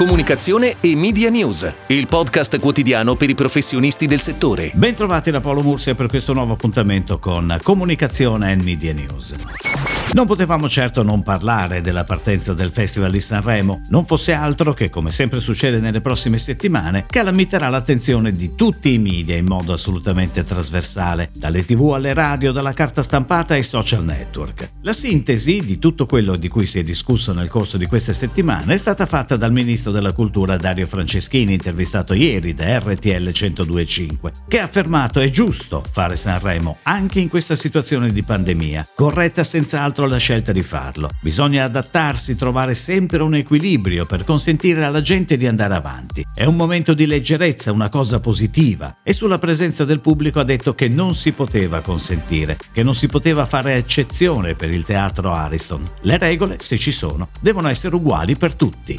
comunicazione e media news, il podcast quotidiano per i professionisti del settore. Bentrovati da Paolo Mursia per questo nuovo appuntamento con Comunicazione e Media News. Non potevamo certo non parlare della partenza del Festival di Sanremo, non fosse altro che, come sempre succede nelle prossime settimane, calamiterà l'attenzione di tutti i media in modo assolutamente trasversale, dalle tv alle radio, dalla carta stampata ai social network. La sintesi di tutto quello di cui si è discusso nel corso di queste settimane è stata fatta dal ministro della cultura Dario Franceschini, intervistato ieri da RTL 1025, che ha affermato è giusto fare Sanremo anche in questa situazione di pandemia, corretta senz'altro altro la scelta di farlo. Bisogna adattarsi, trovare sempre un equilibrio per consentire alla gente di andare avanti. È un momento di leggerezza, una cosa positiva. E sulla presenza del pubblico ha detto che non si poteva consentire, che non si poteva fare eccezione per il teatro Harrison. Le regole, se ci sono, devono essere uguali per tutti.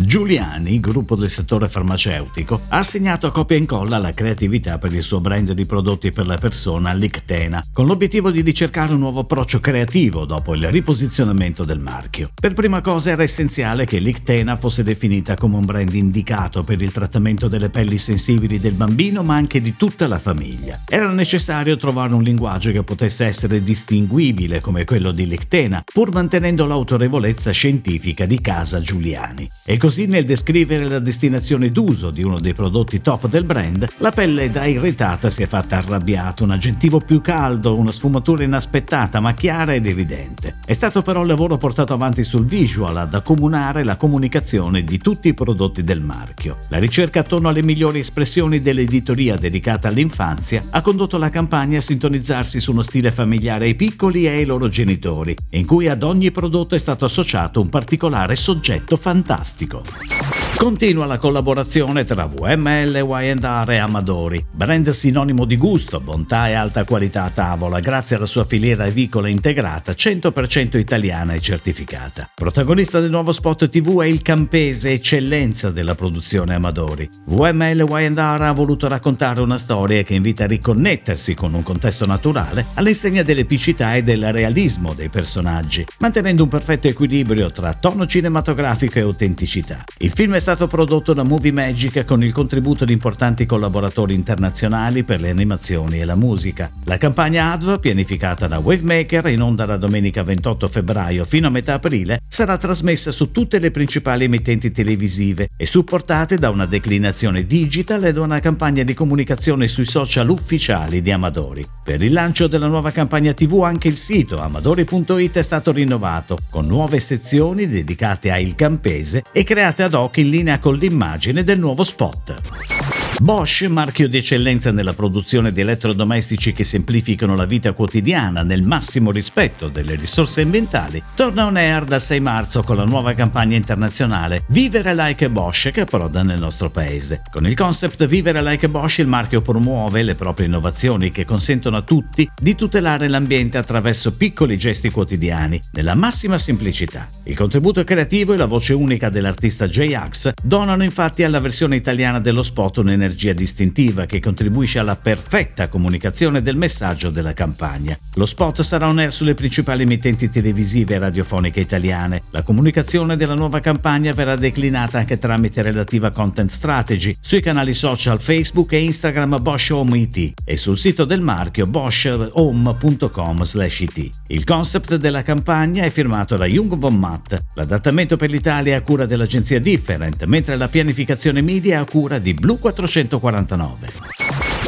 Giuliani, gruppo del settore farmaceutico, ha assegnato a copia e incolla la creatività per il suo brand di prodotti per la persona Lictena, con l'obiettivo di ricercare un nuovo approccio creativo dopo il riposizionamento del marchio. Per prima cosa era essenziale che Lictena fosse definita come un brand indicato per il trattamento delle pelli sensibili del bambino ma anche di tutta la famiglia. Era necessario trovare un linguaggio che potesse essere distinguibile come quello di Lictena, pur mantenendo l'autorevolezza scientifica di casa Giuliani. E così nel descrivere la destinazione d'uso di uno dei prodotti top del brand, la pelle da irritata si è fatta arrabbiata, un aggettivo più caldo, una sfumatura inaspettata ma chiara ed evidente. È stato però il lavoro portato avanti sul visual ad accomunare la comunicazione di tutti i prodotti del marchio. La ricerca attorno alle migliori espressioni dell'editoria dedicata all'infanzia ha condotto la campagna a sintonizzarsi su uno stile familiare ai piccoli e ai loro genitori, in cui ad ogni prodotto è stato associato un particolare soggetto fantastico. Centro. Continua la collaborazione tra VML, Y&R e Amadori, brand sinonimo di gusto, bontà e alta qualità a tavola grazie alla sua filiera avicola integrata 100% italiana e certificata. Protagonista del nuovo spot TV è il campese eccellenza della produzione Amadori. VML Y&R ha voluto raccontare una storia che invita a riconnettersi con un contesto naturale all'insegna dell'epicità e del realismo dei personaggi, mantenendo un perfetto equilibrio tra tono cinematografico e autenticità. Il film è stato prodotto da Movie Magic con il contributo di importanti collaboratori internazionali per le animazioni e la musica. La campagna ADV, pianificata da Wavemaker in onda da domenica 28 febbraio fino a metà aprile, sarà trasmessa su tutte le principali emittenti televisive e supportate da una declinazione digital e da una campagna di comunicazione sui social ufficiali di Amadori. Per il lancio della nuova campagna TV anche il sito amadori.it è stato rinnovato, con nuove sezioni dedicate a Il Campese e create ad hoc in linea con l'immagine del nuovo spot. Bosch, marchio di eccellenza nella produzione di elettrodomestici che semplificano la vita quotidiana nel massimo rispetto delle risorse ambientali, torna on air dal 6 marzo con la nuova campagna internazionale Vivere like Bosch che approda nel nostro paese. Con il concept Vivere like Bosch il marchio promuove le proprie innovazioni che consentono a tutti di tutelare l'ambiente attraverso piccoli gesti quotidiani, nella massima semplicità. Il contributo creativo e la voce unica dell'artista J-Ax donano infatti alla versione italiana dello spot un'energia energia distintiva che contribuisce alla perfetta comunicazione del messaggio della campagna. Lo spot sarà on air sulle principali emittenti televisive e radiofoniche italiane. La comunicazione della nuova campagna verrà declinata anche tramite relativa content strategy sui canali social Facebook e Instagram Bosch Home IT e sul sito del marchio boschhome.com/it. Il concept della campagna è firmato da Jung von Matt. L'adattamento per l'Italia è a cura dell'agenzia Different, mentre la pianificazione media è a cura di Blue 400 1949.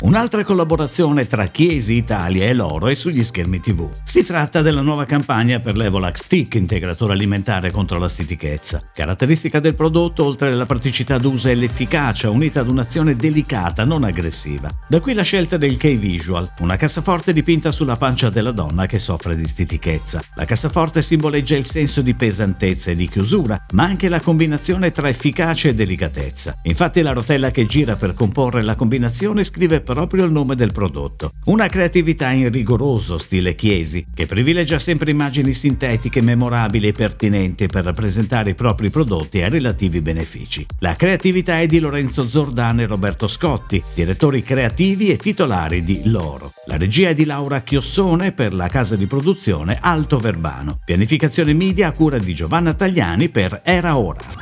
Un'altra collaborazione tra Chiesi Italia e loro è sugli schermi TV. Si tratta della nuova campagna per l'Evolax Stick, integratore alimentare contro la stitichezza. Caratteristica del prodotto, oltre alla praticità d'uso, è l'efficacia, unita ad un'azione delicata, non aggressiva. Da qui la scelta del K-Visual, una cassaforte dipinta sulla pancia della donna che soffre di stitichezza. La cassaforte simboleggia il senso di pesantezza e di chiusura, ma anche la combinazione tra efficacia e delicatezza. Infatti la rotella che gira per comporre la combinazione scrive proprio il nome del prodotto. Una creatività in rigoroso stile Chiesi, che privilegia sempre immagini sintetiche, memorabili e pertinenti per rappresentare i propri prodotti e relativi benefici. La creatività è di Lorenzo Zordano e Roberto Scotti, direttori creativi e titolari di Loro. La regia è di Laura Chiossone per la casa di produzione Alto Verbano. Pianificazione media a cura di Giovanna Tagliani per Era Ora.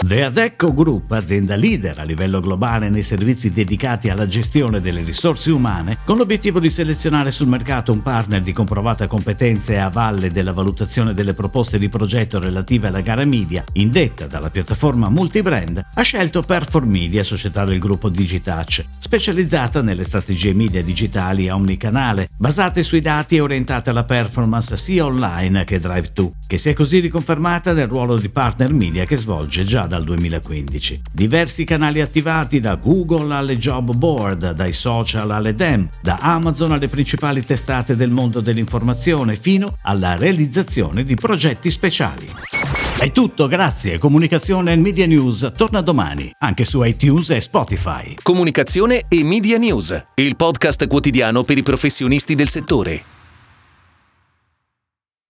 The Adecco Group, azienda leader a livello globale nei servizi dedicati alla gestione delle risorse umane, con l'obiettivo di selezionare sul mercato un partner di comprovata competenza e a valle della valutazione delle proposte di progetto relative alla gara media, indetta dalla piattaforma multibrand, ha scelto Perform Media, società del gruppo Digitouch, specializzata nelle strategie media digitali a omnicanale, basate sui dati e orientate alla performance sia online che drive-to, che si è così riconfermata nel ruolo di partner media che svolge già dal 2015. Diversi canali attivati da Google alle job board, dai social alle DEM, da Amazon alle principali testate del mondo dell'informazione fino alla realizzazione di progetti speciali. È tutto, grazie. Comunicazione e Media News torna domani, anche su iTunes e Spotify. Comunicazione e Media News, il podcast quotidiano per i professionisti del settore.